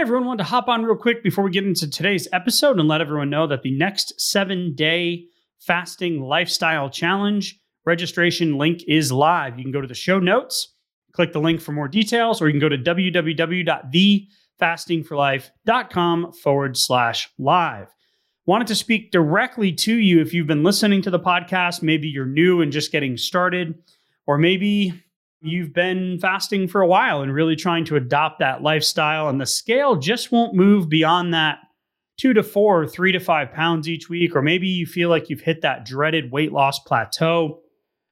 Hey everyone, wanted to hop on real quick before we get into today's episode and let everyone know that the next seven day fasting lifestyle challenge registration link is live. You can go to the show notes, click the link for more details, or you can go to www.thefastingforlife.com forward slash live. Wanted to speak directly to you if you've been listening to the podcast. Maybe you're new and just getting started, or maybe you've been fasting for a while and really trying to adopt that lifestyle, and the scale just won't move beyond that two to four, three to five pounds each week, or maybe you feel like you've hit that dreaded weight loss plateau,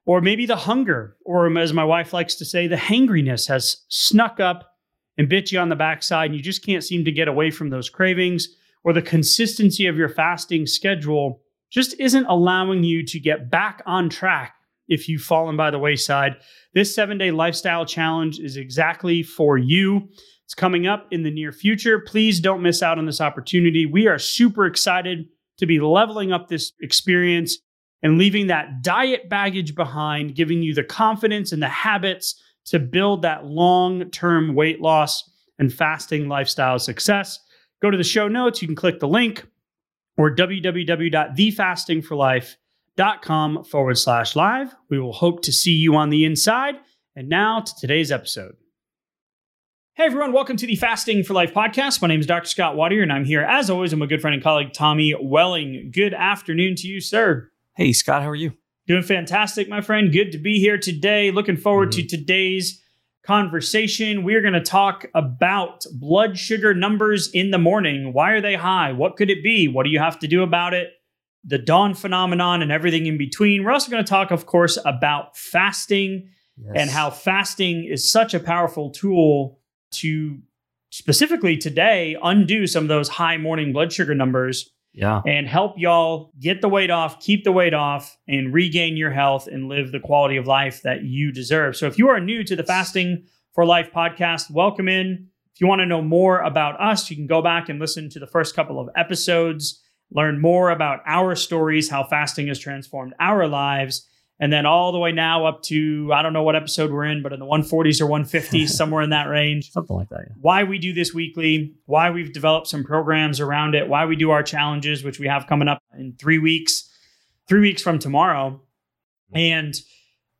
or maybe the hunger, or as my wife likes to say, the hangriness has snuck up and bit you on the backside, and you just can't seem to get away from those cravings, or the consistency of your fasting schedule just isn't allowing you to get back on track if you've fallen by the wayside. This seven day lifestyle challenge is exactly for you. It's coming up in the near future. Please don't miss out on this opportunity. We are super excited to be leveling up this experience and leaving that diet baggage behind, giving you the confidence and the habits to build that long term weight loss and fasting lifestyle success. Go to the show notes. You can click the link or www.thefastingforlife.com dot com forward slash live. We will hope to see you on the inside. And now to today's episode. Hey everyone, welcome to the Fasting for Life podcast. My name is Dr. Scott Watier, and I'm here as always with my good friend and colleague Tommy Welling. Good afternoon to you, sir. Hey Scott, how are you? Doing fantastic, my friend. Good to be here today. Looking forward mm-hmm. to today's conversation. We're going to talk about blood sugar numbers in the morning. Why are they high? What could it be? What do you have to do about it? The dawn phenomenon and everything in between. We're also going to talk, of course, about fasting yes. and how fasting is such a powerful tool to specifically today undo some of those high morning blood sugar numbers. Yeah. And help y'all get the weight off, keep the weight off, and regain your health and live the quality of life that you deserve. So, if you are new to the Fasting for Life podcast, welcome in. If you want to know more about us, you can go back and listen to the first couple of episodes learn more about our stories, how fasting has transformed our lives, and then all the way now up to I don't know what episode we're in, but in the 140s or 150s, somewhere in that range. Something like that. Yeah. Why we do this weekly, why we've developed some programs around it, why we do our challenges, which we have coming up in three weeks, three weeks from tomorrow. And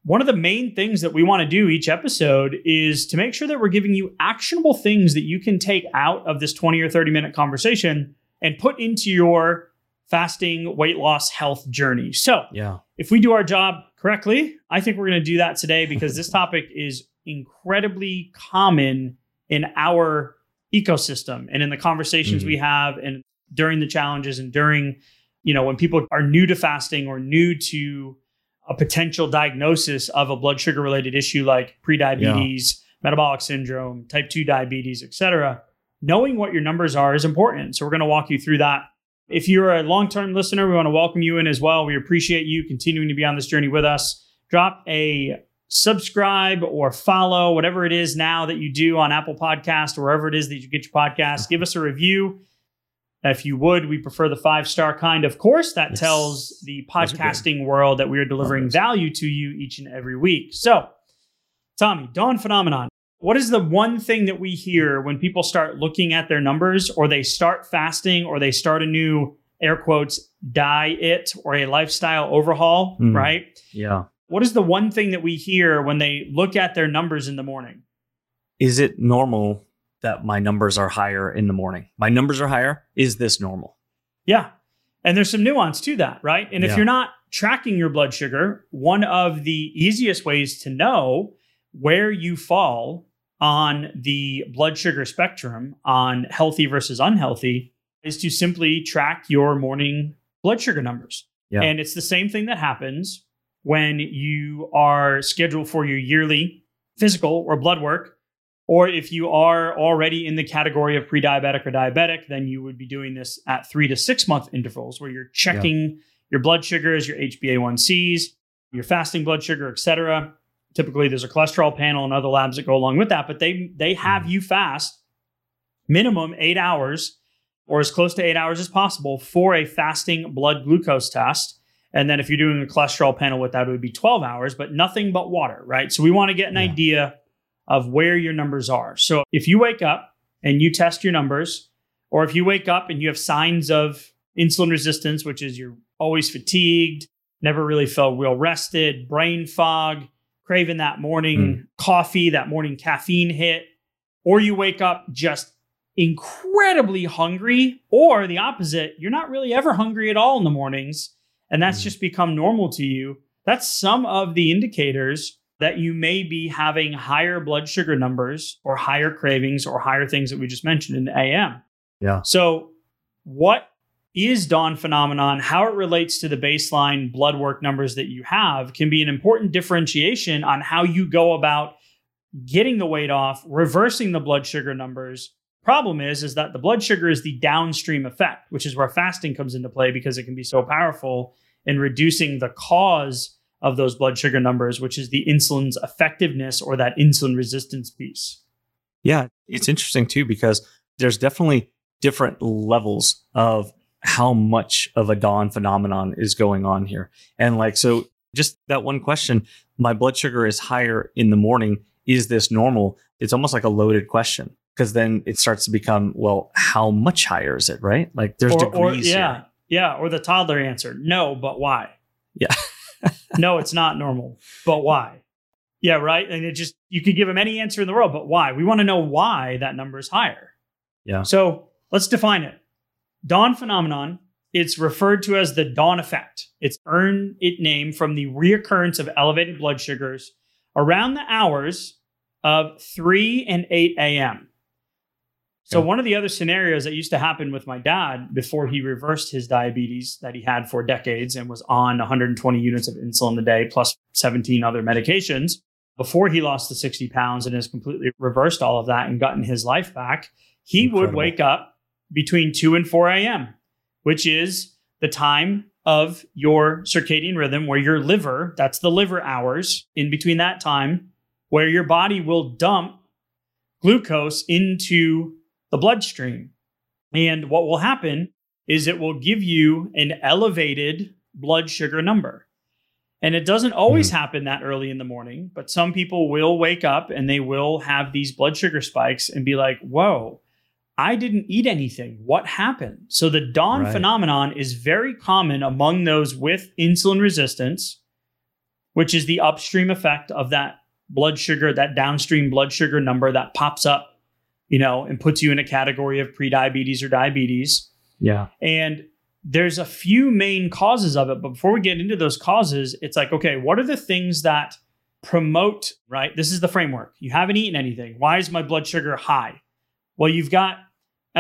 one of the main things that we want to do each episode is to make sure that we're giving you actionable things that you can take out of this 20 or 30 minute conversation and put into your fasting weight loss health journey. So, yeah. if we do our job correctly, I think we're going to do that today because this topic is incredibly common in our ecosystem and in the conversations mm-hmm. we have and during the challenges and during, you know, when people are new to fasting or new to a potential diagnosis of a blood sugar related issue like prediabetes, yeah. metabolic syndrome, type 2 diabetes, et cetera knowing what your numbers are is important. So we're going to walk you through that. If you're a long term listener, we want to welcome you in as well. We appreciate you continuing to be on this journey with us. Drop a subscribe or follow, whatever it is now that you do on Apple Podcast or wherever it is that you get your podcast. Give us a review. If you would, we prefer the five star kind, of course. That yes. tells the podcasting world that we are delivering value to you each and every week. So, Tommy, Dawn Phenomenon. What is the one thing that we hear when people start looking at their numbers or they start fasting or they start a new air quotes diet or a lifestyle overhaul, mm, right? Yeah. What is the one thing that we hear when they look at their numbers in the morning? Is it normal that my numbers are higher in the morning? My numbers are higher. Is this normal? Yeah. And there's some nuance to that, right? And if yeah. you're not tracking your blood sugar, one of the easiest ways to know where you fall on the blood sugar spectrum on healthy versus unhealthy is to simply track your morning blood sugar numbers. Yeah. And it's the same thing that happens when you are scheduled for your yearly physical or blood work. Or if you are already in the category of pre diabetic or diabetic, then you would be doing this at three to six month intervals where you're checking your blood sugars, your HbA1cs, your fasting blood sugar, et cetera. Typically, there's a cholesterol panel and other labs that go along with that, but they they have mm-hmm. you fast minimum eight hours or as close to eight hours as possible for a fasting blood glucose test. And then if you're doing a cholesterol panel with that, it would be 12 hours, but nothing but water, right? So we want to get an Yeah. idea of where your numbers are. So if you wake up and you test your numbers, or if you wake up and you have signs of insulin resistance, which is you're always fatigued, never really felt real rested, brain fog, craving that morning coffee, that morning caffeine hit, or you wake up just incredibly hungry, or the opposite, you're not really ever hungry at all in the mornings, and that's Mm. just become normal to you. That's some of the indicators that you may be having higher blood sugar numbers or higher cravings or higher things that we just mentioned in the AM. Yeah. So, what is dawn phenomenon, how it relates to the baseline blood work numbers that you have can be an important differentiation on how you go about getting the weight off, reversing the blood sugar numbers. Problem is is that the blood sugar is the downstream effect, which is where fasting comes into play because it can be so powerful in reducing the cause of those blood sugar numbers, which is the insulin's effectiveness or that insulin resistance piece. Yeah, it's interesting too because there's definitely different levels of how much of a dawn phenomenon is going on here. And like, so just that one question my blood sugar is higher in the morning. Is this normal? It's almost like a loaded question because then it starts to become, well, how much higher is it, right? Like, there's or, or- degrees. yeah, here. yeah. Or the toddler answer, no, but why? Yeah. no, it's not normal, but why? Yeah, right. And it just you could give them any answer in the world, but why? We want to know why that number is higher. Yeah. So let's define it. Dawn phenomenon. It's referred to as the dawn effect. It's earned its name from the reoccurrence of elevated blood sugars around the hours of 3 and 8 a.m. So Yeah. one of the other scenarios that used to happen with my dad before he reversed his diabetes that he had for decades and was on 120 units of insulin a day plus 17 other medications before he lost the 60 pounds and has completely reversed all of that and gotten his life back, he would wake up between 2 and 4 a.m., which is the time of your circadian rhythm where your liver, that's the liver hours in between that time, where your body will dump glucose into the bloodstream. And what will happen is it will give you an elevated blood sugar number. And it doesn't always hmm. happen that early in the morning, but some people will wake up and they will have these blood sugar spikes and be like, whoa, I didn't eat anything. What happened? So the dawn Right. phenomenon is very common among those with insulin resistance, which is the upstream effect of that blood sugar, that downstream blood sugar number that pops up, you know, and puts you in a category of prediabetes or diabetes. Yeah. And there's a few main causes of it. But before we get into those causes, it's like, okay, what are the things that promote, right? This is the framework. You haven't eaten anything. Why is my blood sugar high? Well, you've got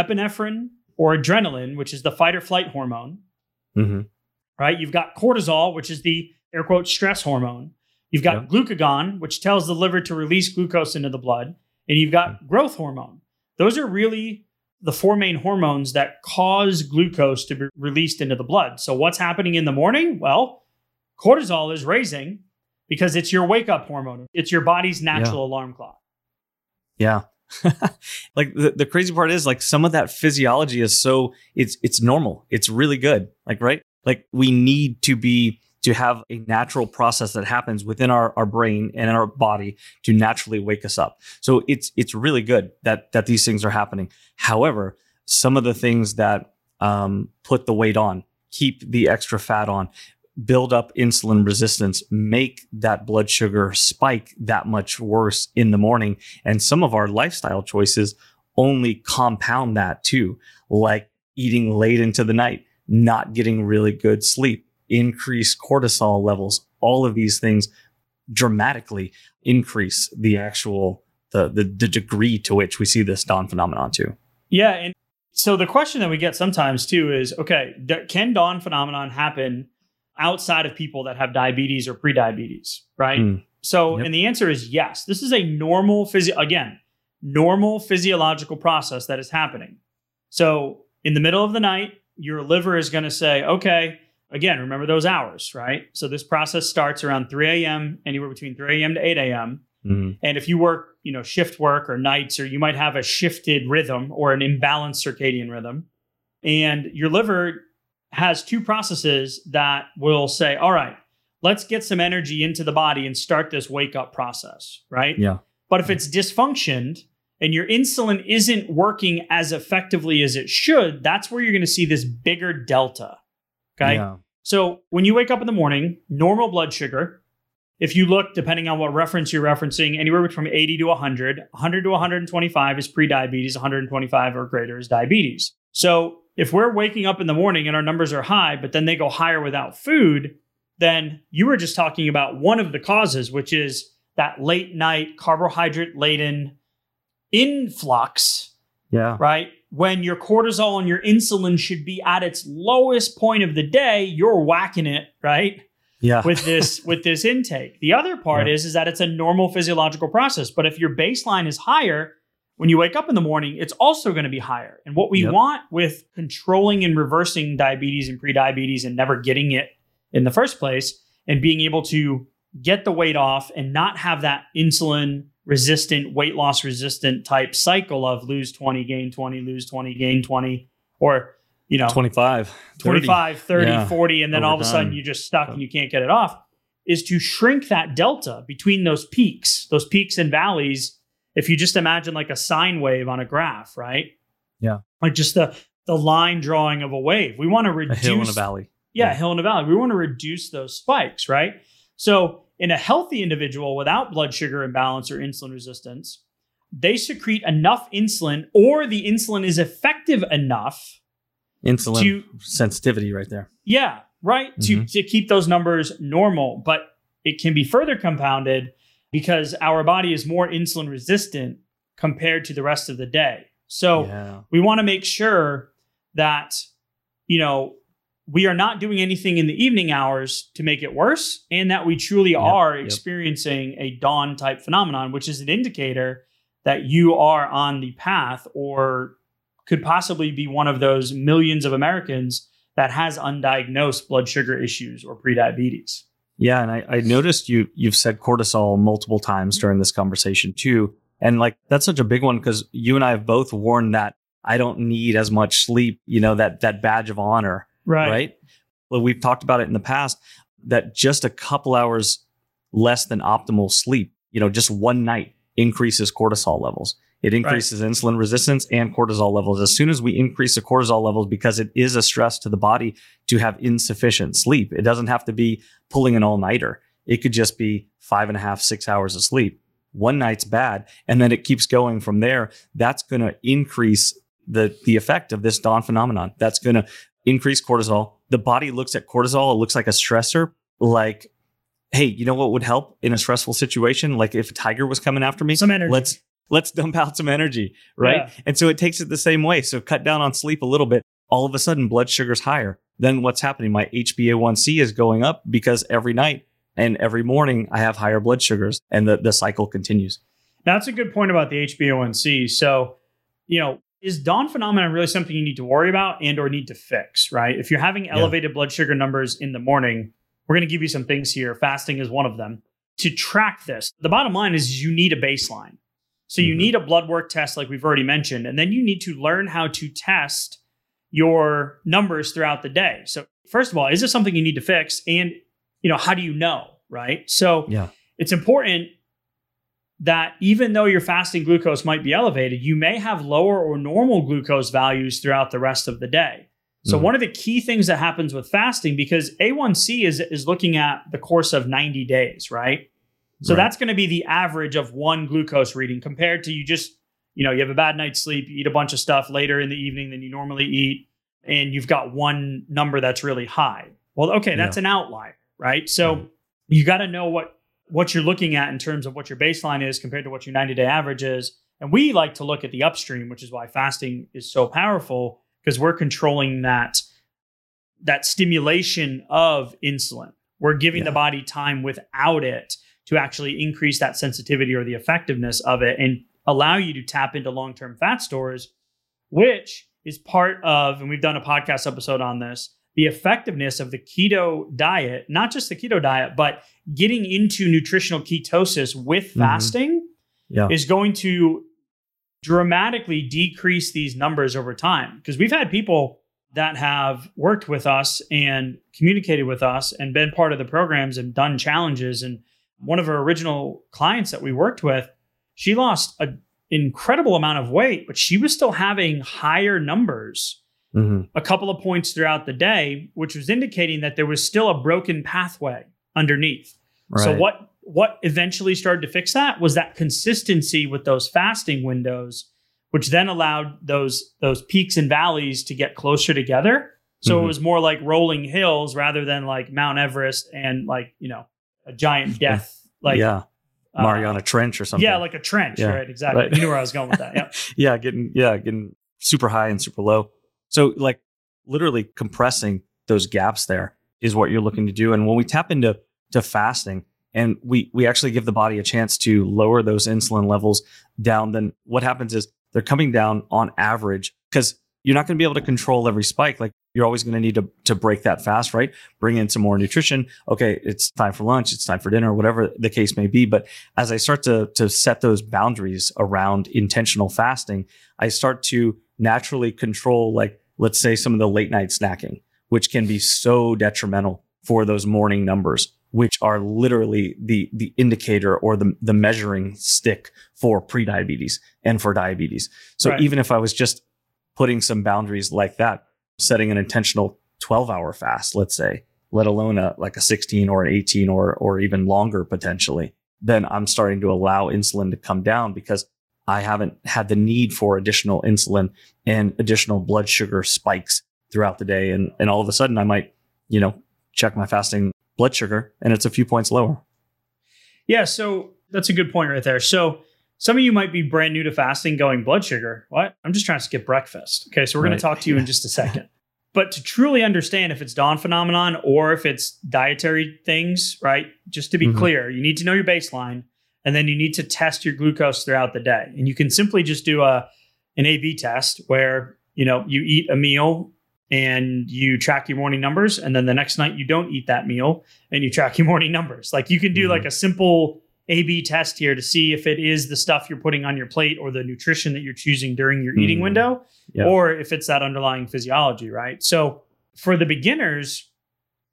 epinephrine or adrenaline, which is the fight or flight hormone, hmm right? You've got cortisol, which is the air quote stress hormone. You've got glucagon, which tells the liver to release glucose into the blood. And you've got growth hormone. Those are really the four main hormones that cause glucose to be released into the blood. So, what's happening in the morning? Well, cortisol is raising because it's your wake up hormone, it's your body's natural alarm clock. Yeah. like the, the crazy part is like some of that physiology is so it's it's normal. It's really good. Like right? Like we need to be to have a natural process that happens within our, our brain and in our body to naturally wake us up. So it's it's really good that that these things are happening. However, some of the things that um, put the weight on, keep the extra fat on, build up insulin resistance, make that blood sugar spike that much worse in the morning. And some of our lifestyle choices only compound that too, like eating late into the night, not getting really good sleep, increased cortisol levels. All of these things dramatically increase the actual the, the the degree to which we see this dawn phenomenon too. Yeah, and so the question that we get sometimes too is, okay, can dawn phenomenon happen outside of people that have diabetes or prediabetes, right? Mm. So, Yep. and the answer is yes. This is a normal physio again, normal physiological process that is happening. So, in the middle of the night, your liver is going to say, okay, again, remember those hours, right? So, this process starts around 3 a.m., anywhere between 3 a.m. to 8 a.m. Mhm. And if you work, you know, shift work or nights, or you might have a shifted rhythm or an imbalanced circadian rhythm, and your liver has two processes that will say, all right, let's get some energy into the body and start this wake up process, right? Yeah. But if it's dysfunctioned and your insulin isn't working as effectively as it should, that's where you're going to see this bigger delta. Okay. Yeah. So when you wake up in the morning, normal blood sugar, if you look, depending on what reference you're referencing, anywhere from 80 to 100, 100 to 125 is prediabetes, 125 or greater is diabetes. So if we're waking up in the morning and our numbers are high, but then they go higher without food, then you were just talking about one of the causes, which is that late night carbohydrate laden influx Yeah. right? When your cortisol and your insulin should be at its lowest point of the day, you're whacking it, right? Yeah. With this with this intake. The other part Yeah. is is that it's a normal physiological process, but if your baseline is higher, when you wake up in the morning, it's also going to be higher. And what we Yep. want with controlling and reversing diabetes and prediabetes and never getting it in the first place and being able to get the weight off and not have that insulin resistant, weight loss resistant type cycle of lose 20, gain 20, lose 20, gain 20, or, you know, 25. 30. 25, 30, Yeah. 40, and then all of a sudden time. you're just stuck and you can't get it off, is to shrink that delta between those peaks, those peaks and valleys. If you just imagine like a sine wave on a graph, right? Yeah. Like just the the line drawing of a wave. We want to reduce A hill and a valley. yeah, Yeah. hill and a valley. We want to reduce those spikes, right? So, in a healthy individual without blood sugar imbalance or insulin resistance, they secrete enough insulin, or the insulin is effective enough Insulin to, sensitivity right there. yeah, right, to, Mhm. to keep those numbers normal. But it can be further compounded because our body is more insulin resistant compared to the rest of the day. So, yeah. we want to make sure that you know we are not doing anything in the evening hours to make it worse and that we truly Yep, are yep. experiencing a dawn type phenomenon which is an indicator that you are on the path or could possibly be one of those millions of Americans that has undiagnosed blood sugar issues or prediabetes. Yeah, and I, I noticed you you've said cortisol multiple times during this conversation too, and like that's such a big one because you and I have both worn that I don't need as much sleep. You know that that badge of honor, right? Well, we've talked about it in the past that just a couple hours less than optimal sleep, you know, just one night increases cortisol levels. It increases insulin resistance and cortisol levels. As soon as we increase the cortisol levels, because it is a stress to the body to have insufficient sleep, it doesn't have to be pulling an all nighter. It could just be five and a half, six hours of sleep. One night's bad, and then it keeps going from there. That's going to increase the the effect of this dawn phenomenon. That's going to increase cortisol. The body looks at cortisol, it looks like a stressor, like, hey, you know what would help in a stressful situation? Like if a tiger was coming after me, Some energy. let's let's dump out some energy, right? Yeah. And so it takes it the same way. So cut down on sleep a little bit. All of a sudden, blood sugar's higher. Then what's happening? My HbA1c is going up because every night and every morning I have higher blood sugars, and the the cycle continues. That's a good point about the HbA1c. So, you know, is dawn phenomenon really something you need to worry about and or need to fix, right? If you're having elevated blood sugar numbers in the morning, we're going to give you some things here. Fasting is one of them. To track this, the bottom line is you need a baseline. So you Mhm. need a blood work test like we've already mentioned, and then you need to learn how to test your numbers throughout the day. So first of all, is this something you need to fix and you know, how do you know, right? So Yeah. it's important that even though your fasting glucose might be elevated, you may have lower or normal glucose values throughout the rest of the day. So Mhm. one of the key things that happens with fasting because A1C is is looking at the course of 90 days, right? So Right. that's going to be the average of one glucose reading compared to you just, you know, you have a bad night's sleep, you eat a bunch of stuff later in the evening than you normally eat and you've got one number that's really high. Well, okay, that's an outlier, right? So Mhm. you got to know what what you're looking at in terms of what your baseline is compared to what your 90 day average is. And we like to look at the upstream, which is why fasting is so powerful because we're controlling that that stimulation of insulin. We're giving Yeah. the body time without it to actually increase that sensitivity or the effectiveness of it and allow you to tap into long-term fat stores, which is part of, and we've done a podcast episode on this, the effectiveness of the keto diet, not just the keto diet, but getting into nutritional ketosis with Mhm. fasting Yeah. is going to dramatically decrease these numbers over time. Because we've had people that have worked with us and communicated with us and been part of the programs and done challenges. And one of our original clients that we worked with, she lost an incredible amount of weight, but she was still having higher numbers Mhm. a couple of points throughout the day, which was indicating that there was still a broken pathway underneath. So what what eventually started to fix that was that consistency with those fasting windows, which then allowed those those peaks and valleys to get closer together. So it Mhm. was more like rolling hills rather than like Mount Everest and like you know a giant death like yeah, uh, Mariana Trench or something. yeah, like a trench, Yeah, right? Exactly. right. You knew where I was going with that. Yeah. yeah, getting yeah, getting super high and super low. So like literally compressing those gaps there is what you're looking to do. And when we tap into to fasting and we we actually give the body a chance to lower those insulin levels down, then what happens is they're coming down on average because you're not going to be able to control every spike. Like you're always going to need to to break that fast, right? Bring in some more nutrition. Okay, it's time for lunch, it's time for dinner, whatever the case may be. But as I start to to set those boundaries around intentional fasting, I start to naturally control, like let's say some of the late night snacking, which can be so detrimental for those morning numbers, which are literally the the indicator or the the measuring stick for prediabetes and for diabetes. So Right. even if I was just putting some boundaries like that, setting an intentional 12 hour fast, let's say, let alone a like a 16 or an 18 or or even longer potentially, then I'm starting to allow insulin to come down because I haven't had the need for additional insulin and additional blood sugar spikes throughout the day. And and all of a sudden I might, you know, check my fasting blood sugar and it's a few points lower. Yeah, so that's a good point right there. So some of you might be brand new to fasting going blood sugar. What? I'm just trying to skip breakfast. Okay, so we're going to talk to you in just a second. But to truly understand if it's dawn phenomenon or if it's dietary things, right? Just to be Mhm. clear, you need to know your baseline and then you need to test your glucose throughout the day. And you can simply just do a an A/B test where, you know, you eat a meal and you track your morning numbers and then the next night you don't eat that meal and you track your morning numbers. Like you can do Mhm. like a simple A B test here to see if it is the stuff you're putting on your plate or the nutrition that you're choosing during your eating Mhm. window Yeah. or if it's that underlying physiology, right? So for the beginners,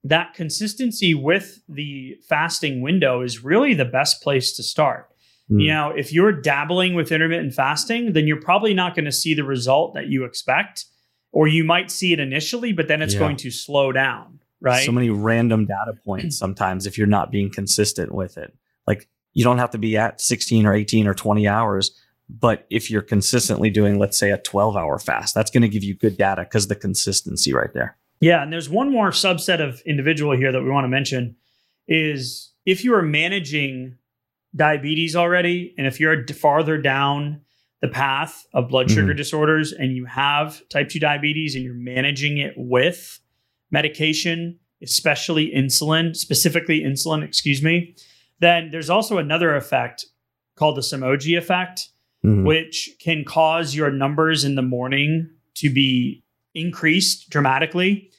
that consistency with the fasting window is really the best place to start. Mm. You know, if you're dabbling with intermittent fasting, then you're probably not going to see the result that you expect, or you might see it initially, but then it's Yeah. going to slow down, right? So many random data points sometimes if you're not being consistent with it. Like you don't have to be at 16 or 18 or 20 hours, but if you're consistently doing, let's say, a 12 hour fast, that's going to give you good data because the consistency right there. Yeah, and there's one more subset of individual here that we want to mention is if you are managing diabetes already and if you're farther down the path of blood sugar mm-hmm. disorders and you have type 2 diabetes and you're managing it with medication, especially insulin, specifically insulin, excuse me, then there's also another effect called the Somogyi effect Mhm. which can cause your numbers in the morning to be increased dramatically.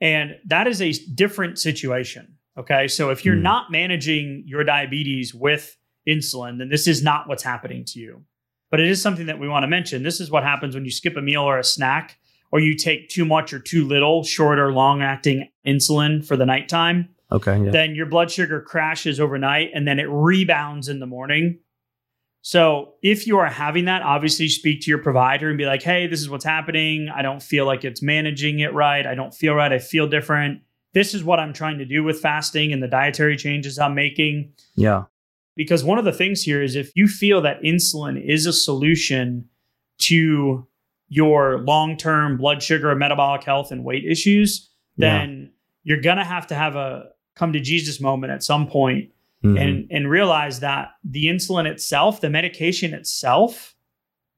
And that is a different situation. Okay. So if you're Hmm. not managing your diabetes with insulin, then this is not what's happening to you. But it is something that we want to mention. This is what happens when you skip a meal or a snack, or you take too much or too little short or long acting insulin for the nighttime Okay. Yeah. then your blood sugar crashes overnight and then it rebounds in the morning. So, if you are having that, obviously speak to your provider and be like, hey, this is what's happening. I don't feel like it's managing it right. I don't feel right. I feel different. This is what I'm trying to do with fasting and the dietary changes I'm making. yeah. Because one of the things here is if you feel that insulin is a solution to your long term blood sugar, metabolic health, and weight issues, Yeah. then you're going to have to have a come to Jesus moment at some point Mhm. and and realize that the insulin itself, the medication itself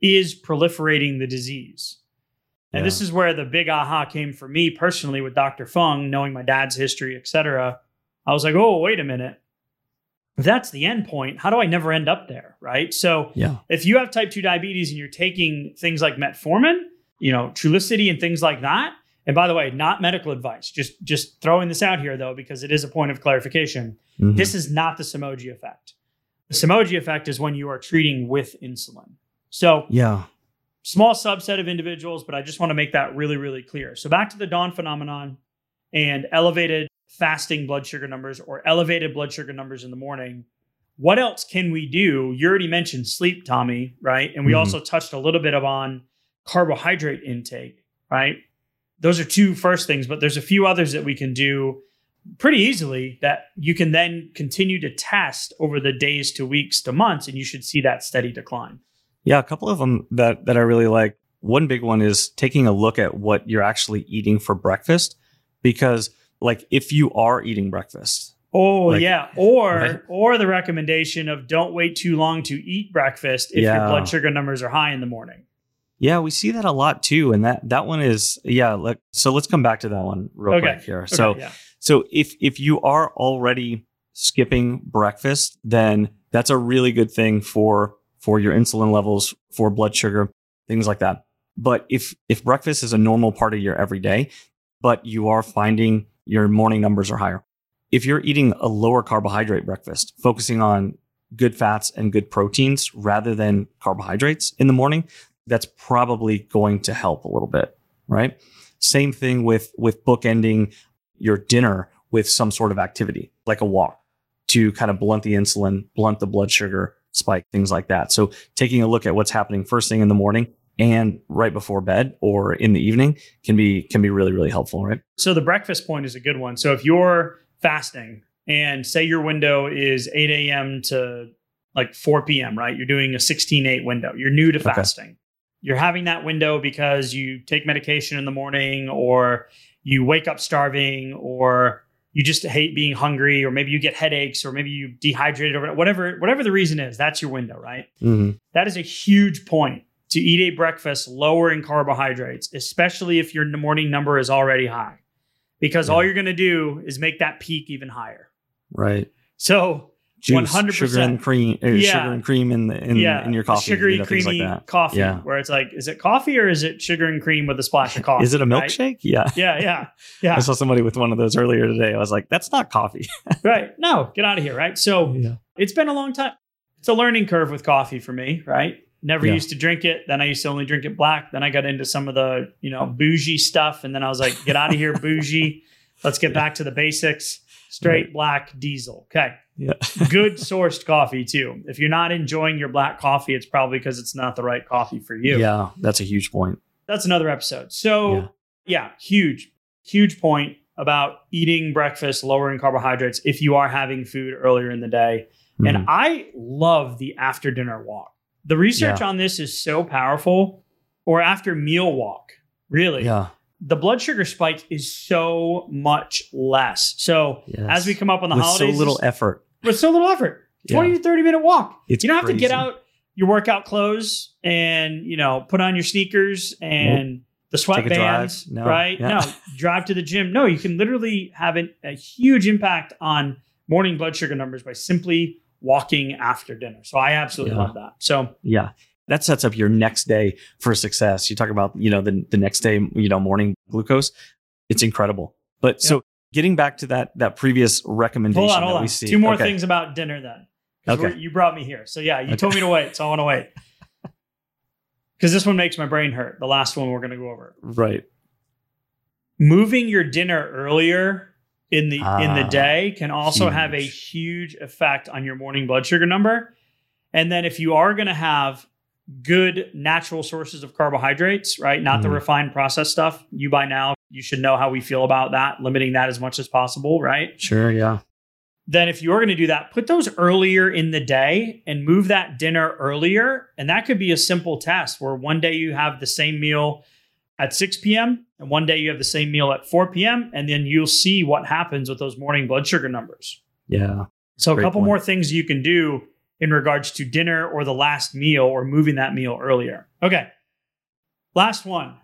is proliferating the disease. And this is where the big aha came for me personally with Dr. Fung, knowing my dad's history, et cetera. I was like, oh, wait a minute. If that's the end point, how do I never end up there? Right. So yeah. if you have type 2 diabetes and you're taking things like metformin, you know, Trulicity and things like that. And by the way, not medical advice. Just just throwing this out here though, because it is a point of clarification. Mhm. This is not the Somogyi effect. The Somogyi effect is when you are treating with insulin. So yeah. small subset of individuals, but I just want to make that really, really clear. So back to the dawn phenomenon and elevated fasting blood sugar numbers or elevated blood sugar numbers in the morning. What else can we do? You already mentioned sleep, Tommy, right? And we Mhm. also touched a little bit on carbohydrate intake, right? Those are two first things, but there's a few others that we can do pretty easily that you can then continue to test over the days to weeks to months, and you should see that steady decline. Yeah, a couple of them that that I really like. One big one is taking a look at what you're actually eating for breakfast because like if you are eating breakfast. Oh Like- yeah, or Right. or the recommendation of don't wait too long to eat breakfast if Yeah. your blood sugar numbers are high in the morning. Yeah, we see that a lot too and that that one is yeah, like so let's come back to that one real Okay. quick here. Okay, so yeah. So if if you are already skipping breakfast, then that's a really good thing for for your insulin levels, for blood sugar, things like that. But if if breakfast is a normal part of your everyday, but you are finding your morning numbers are higher. If you're eating a lower carbohydrate breakfast, focusing on good fats and good proteins rather than carbohydrates in the morning, that's probably going to help a little bit, right? Same thing with with bookending your dinner with some sort of activity, like a walk, to kind of blunt the insulin, blunt the blood sugar spike, things like that. So taking a look at what's happening first thing in the morning and right before bed or in the evening can be can be really really helpful, right? So the breakfast point is a good one. So if you're fasting and say your window is 8 a.m. to like 4 p.m., right? You're doing a 16-8 window. You're new to Okay. You're having that window because you take medication in the morning or you wake up starving or you just hate being hungry or maybe you get headaches or maybe you dehydrated or whatever whatever the reason is that's your window right Mm-hmm. that is a huge point to eat a breakfast lower in carbohydrates, especially if your morning number is already high, because all you're going to do is make that peak even higher. Right. So, Juice, 100%. sugar and cream, Yeah. sugar and cream in the, in, yeah, in your coffee, sugary, you know, creamy like coffee, Yeah. where it's like, is it coffee or is it sugar and cream with a splash of coffee? Is it a right? milkshake? Yeah. Yeah, yeah, yeah. I saw somebody with one of those earlier today. I was like, that's not coffee. right. No, get out of here. Right. So, yeah. it's been a long time. It's a learning curve with coffee for me, right? Never used to drink it. Then I used to only drink it black. Then I got into some of the, you know, bougie stuff. And then I was like, get out of here, bougie. Let's get back to the basics. Straight black diesel. Okay. Yeah. Good sourced coffee too. If you're not enjoying your black coffee, it's probably because it's not the right coffee for you. Yeah. That's a huge point. That's another episode. So, Yeah. yeah, huge, huge point about eating breakfast, lowering carbohydrates if you are having food earlier in the day. Mhm. And I love the after dinner walk. The research on this is so powerful, or after meal walk, really. yeah. The blood sugar spike is so much less. So Yes. as we come up on the with holidays, so little effort. with so little effort, 20 Yeah. to 30 minute walk. It's you don't have to get out your workout clothes and, you know, put on your sneakers and the Take a sweatbands, No. right? Yeah. No, drive to the gym. No, you can literally have an, a huge impact on morning blood sugar numbers by simply walking after dinner. So I absolutely Yeah. love that. So Yeah. That sets up your next day for success. You talk about, you know, the, the next day, you know, morning glucose. It's incredible. But so getting back to that that previous recommendation hold on, that we on. see. Two more Okay. things about dinner then. Okay. You brought me here. So yeah, you Okay. told me to wait. So I want to wait. Because this one makes my brain hurt. The last one we're going to go over. Right. moving your dinner earlier in the in the Ah, day can also have a huge. huge effect on your morning blood sugar number. And then if you are going to have good natural sources of carbohydrates, right? Not the Mhm. refined processed stuff. You by now you should know how we feel about that, limiting that as much as possible, right? Sure. Yeah. Then if you're going to do that, put those earlier in the day and move that dinner earlier. And that could be a simple test where one day you have the same meal at 6 p.m. and one day you have the same meal at 4 p.m. and then you'll see what happens with those morning blood sugar numbers. Yeah. So a couple point. more things you can do in regards to dinner or the last meal or moving that meal earlier. Okay. Last one.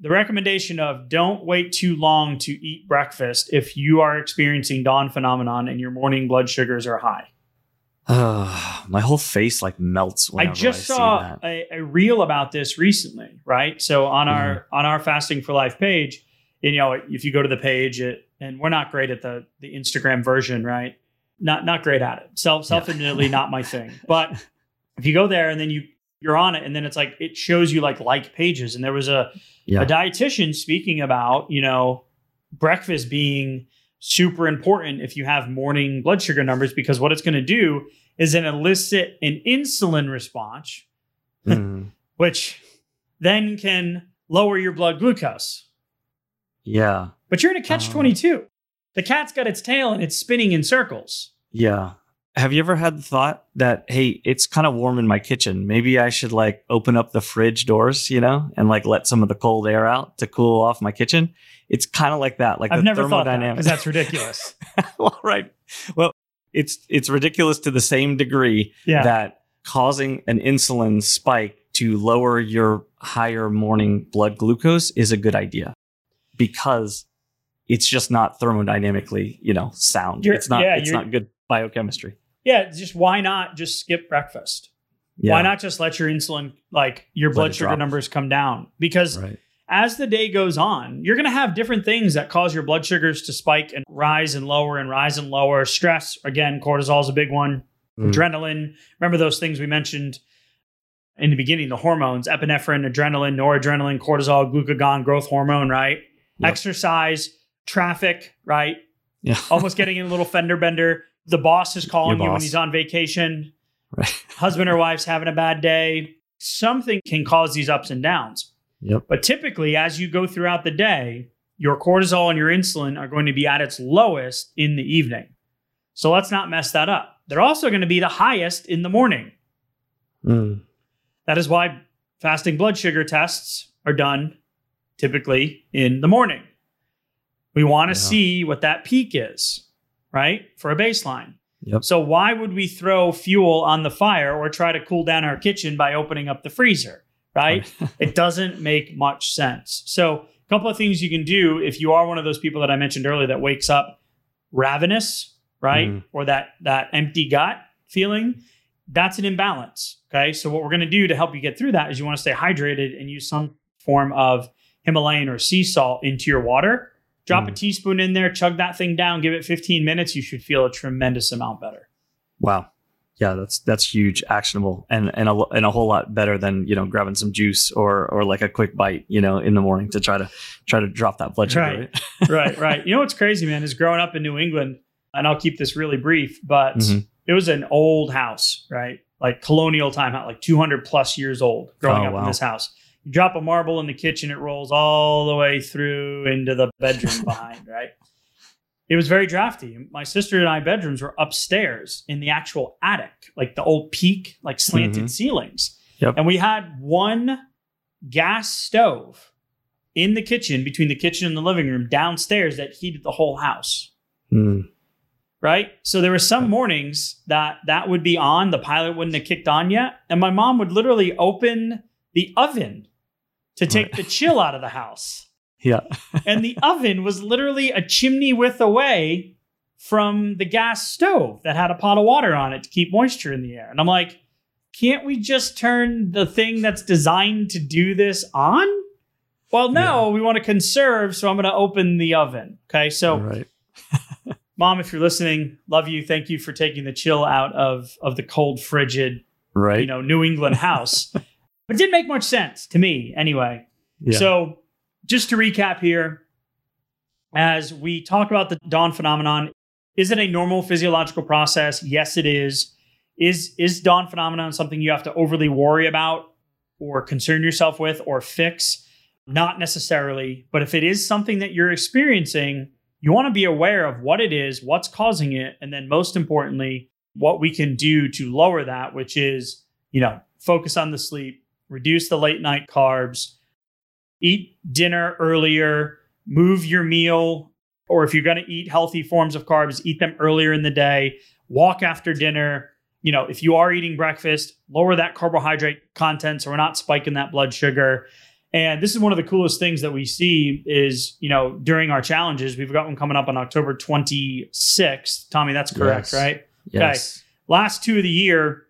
the recommendation of don't wait too long to eat breakfast if you are experiencing dawn phenomenon and your morning blood sugars are high. Uh, my whole face like melts. When I just I just saw a, a, reel about this recently, right? So on mm-hmm. our on our fasting for life page, you know, if you go to the page, it, and we're not great at the the Instagram version, right? Not not great at it. Self self admittedly not my thing. But if you go there and then you you're on it, and then it's like it shows you like like pages, and there was a yeah. a dietitian speaking about you know breakfast being super important if you have morning blood sugar numbers because what it's going to do is then elicit an insulin response, mm. which then can lower your blood glucose. Yeah. But you're in a catch um, 22. The cat's got its tail and it's spinning in circles. Yeah. Have you ever had the thought that, hey, it's kind of warm in my kitchen. Maybe I should like open up the fridge doors, you know, and like let some of the cold air out to cool off my kitchen? It's kind of like that. Like I've never thought that because that's ridiculous. well, right. Well, it's it's ridiculous to the same degree yeah. that causing an insulin spike to lower your higher morning blood glucose is a good idea because it's just not thermodynamically, you know, sound. You're, it's not yeah, it's not good biochemistry. Yeah, just why not just skip breakfast? Yeah. Why not just let your insulin like your blood sugar drop. numbers come down? Because right as the day goes on, you're going to have different things that cause your blood sugars to spike and rise and lower and rise and lower. Stress, again, cortisol is a big one. Mm. Adrenaline, remember those things we mentioned in the beginning the hormones, epinephrine, adrenaline, noradrenaline, cortisol, glucagon, growth hormone, right? Yep. Exercise, traffic, right? Yeah. Almost getting in a little fender bender. The boss is calling boss. you when he's on vacation. Right. Husband or wife's having a bad day. Something can cause these ups and downs. Yep. But typically, as you go throughout the day, your cortisol and your insulin are going to be at its lowest in the evening. So let's not mess that up. They're also going to be the highest in the morning. Mm. That is why fasting blood sugar tests are done typically in the morning. We want to yeah. see what that peak is, right? For a baseline. Yep. So why would we throw fuel on the fire or try to cool down our kitchen by opening up the freezer? right? it doesn't make much sense. So, a couple of things you can do if you are one of those people that I mentioned earlier that wakes up ravenous, right? Mm. Or that that empty gut feeling, that's an imbalance, okay? So what we're going to do to help you get through that is you want to stay hydrated and use some form of Himalayan or sea salt into your water. Drop mm. a teaspoon in there, chug that thing down, give it 15 minutes, you should feel a tremendous amount better. Wow yeah, that's that's huge, actionable, and and a, and a whole lot better than you know grabbing some juice or or like a quick bite, you know, in the morning to try to try to drop that blood sugar. Right, right, right, right. You know what's crazy, man, is growing up in New England, and I'll keep this really brief, but mm-hmm. it was an old house, right, like colonial time, like two hundred plus years old. Growing oh, up wow. in this house, you drop a marble in the kitchen, it rolls all the way through into the bedroom behind, right it was very drafty. My sister and I bedrooms were upstairs in the actual attic, like the old peak, like slanted mm-hmm. ceilings. Yep. And we had one gas stove in the kitchen between the kitchen and the living room downstairs that heated the whole house. Mm. Right? So there were some mornings that that would be on, the pilot wouldn't have kicked on yet, and my mom would literally open the oven to take right. the chill out of the house. Yeah. and the oven was literally a chimney width away from the gas stove that had a pot of water on it to keep moisture in the air. And I'm like, can't we just turn the thing that's designed to do this on? Well, no, yeah. we want to conserve, so I'm going to open the oven. Okay, so right. mom, if you're listening, love you. Thank you for taking the chill out of of the cold, frigid, right? You know, New England house. But it didn't make much sense to me, anyway. Yeah. So just to recap here, as we talk about the dawn phenomenon, is it a normal physiological process? Yes, it is. Is is dawn phenomenon something you have to overly worry about or concern yourself with or fix? Not necessarily, but if it is something that you're experiencing, you want to be aware of what it is, what's causing it, and then most importantly, what we can do to lower that, which is, you know, focus on the sleep, reduce the late night carbs, eat dinner earlier, move your meal, or if you're going to eat healthy forms of carbs, eat them earlier in the day, walk after dinner. You know, if you are eating breakfast, lower that carbohydrate content so we're not spiking that blood sugar. And this is one of the coolest things that we see is, you know, during our challenges, we've got one coming up on October 26th. Tommy, that's correct, Yes. right? Yes. Last two of the year,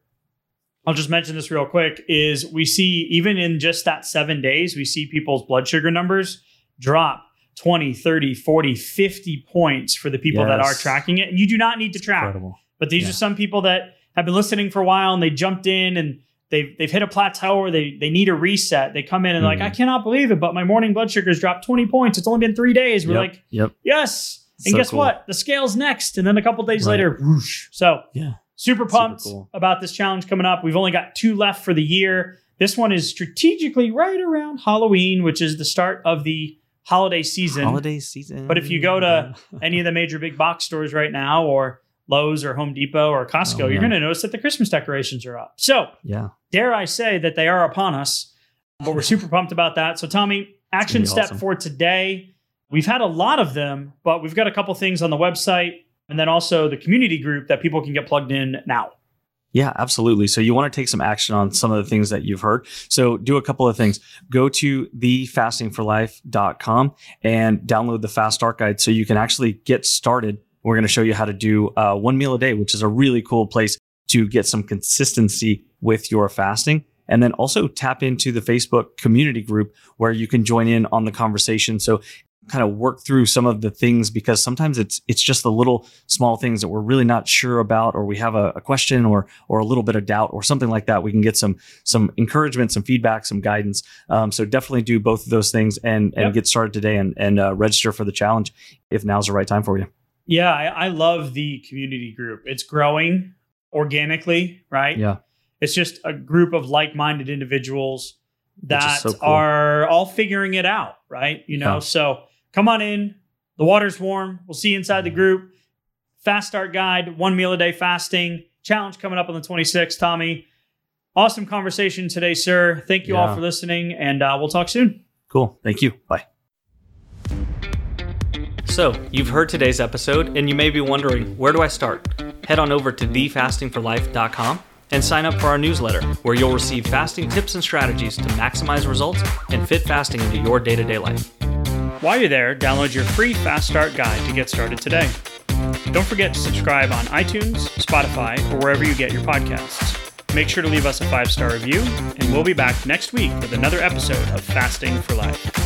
I'll just mention this real quick, is we see even in just that seven days, we see people's blood sugar numbers drop 20, 30, 40, 50 points for the people that are tracking it. And you do not need to track. Incredible. But these Yeah. are some people that have been listening for a while and they jumped in and they've they've hit a plateau or they they need a reset. They come in and like, Mhm. I cannot believe it, but my morning blood sugar's dropped 20 points. It's only been three days. We're Yep. like, Yep. yes. And So guess cool. what? The scale's next. And then a couple days Right. later, whoosh. So Yeah. Super pumped cool. about this challenge coming up. We've only got two left for the year. This one is strategically right around Halloween, which is the start of the holiday season. Holiday season. But if you go to any of the major big box stores right now, or Lowe's or Home Depot or Costco, Oh, you're going to notice that the Christmas decorations are up. So, yeah. dare I say that they are upon us, but we're super pumped about that. So, Tommy, action step awesome. for today. We've had a lot of them, but we've got a couple things on the website and then also the community group that people can get plugged in now. Yeah, absolutely. So you want to take some action on some of the things that you've heard. So do a couple of things. Go to thefastingforlife.com and download the Fast Start Guide so you can actually get started. We're going to show you how to do uh, one meal a day, which is a really cool place to get some consistency with your fasting. And then also tap into the Facebook community group where you can join in on the conversation. So kind of work through some of the things because sometimes it's it's just the little small things that we're really not sure about or we have a, a question or or a little bit of doubt or something like that we can get some some encouragement some feedback some guidance um, so definitely do both of those things and and Yep. get started today and and uh, register for the challenge if now's the right time for you Yeah, I, I love the community group. It's growing organically, right? yeah It's just a group of like-minded individuals that so cool. are all figuring it out, right? You know, Yeah. so come on in. The water's warm. We'll see you inside the group. Fast start guide, one meal a day fasting challenge coming up on the 26th. Tommy, awesome conversation today, sir. Thank you all for listening, and uh, we'll talk soon. cool thank you bye So, you've heard today's episode, and you may be wondering where do I start? Head on over to thefastingforlife.com and sign up for our newsletter, where you'll receive fasting tips and strategies to maximize results and fit fasting into your day to day life. While you're there, download your free Fast Start guide to get started today. Don't forget to subscribe on iTunes, Spotify, or wherever you get your podcasts. Make sure to leave us a five star review, and we'll be back next week with another episode of Fasting for Life.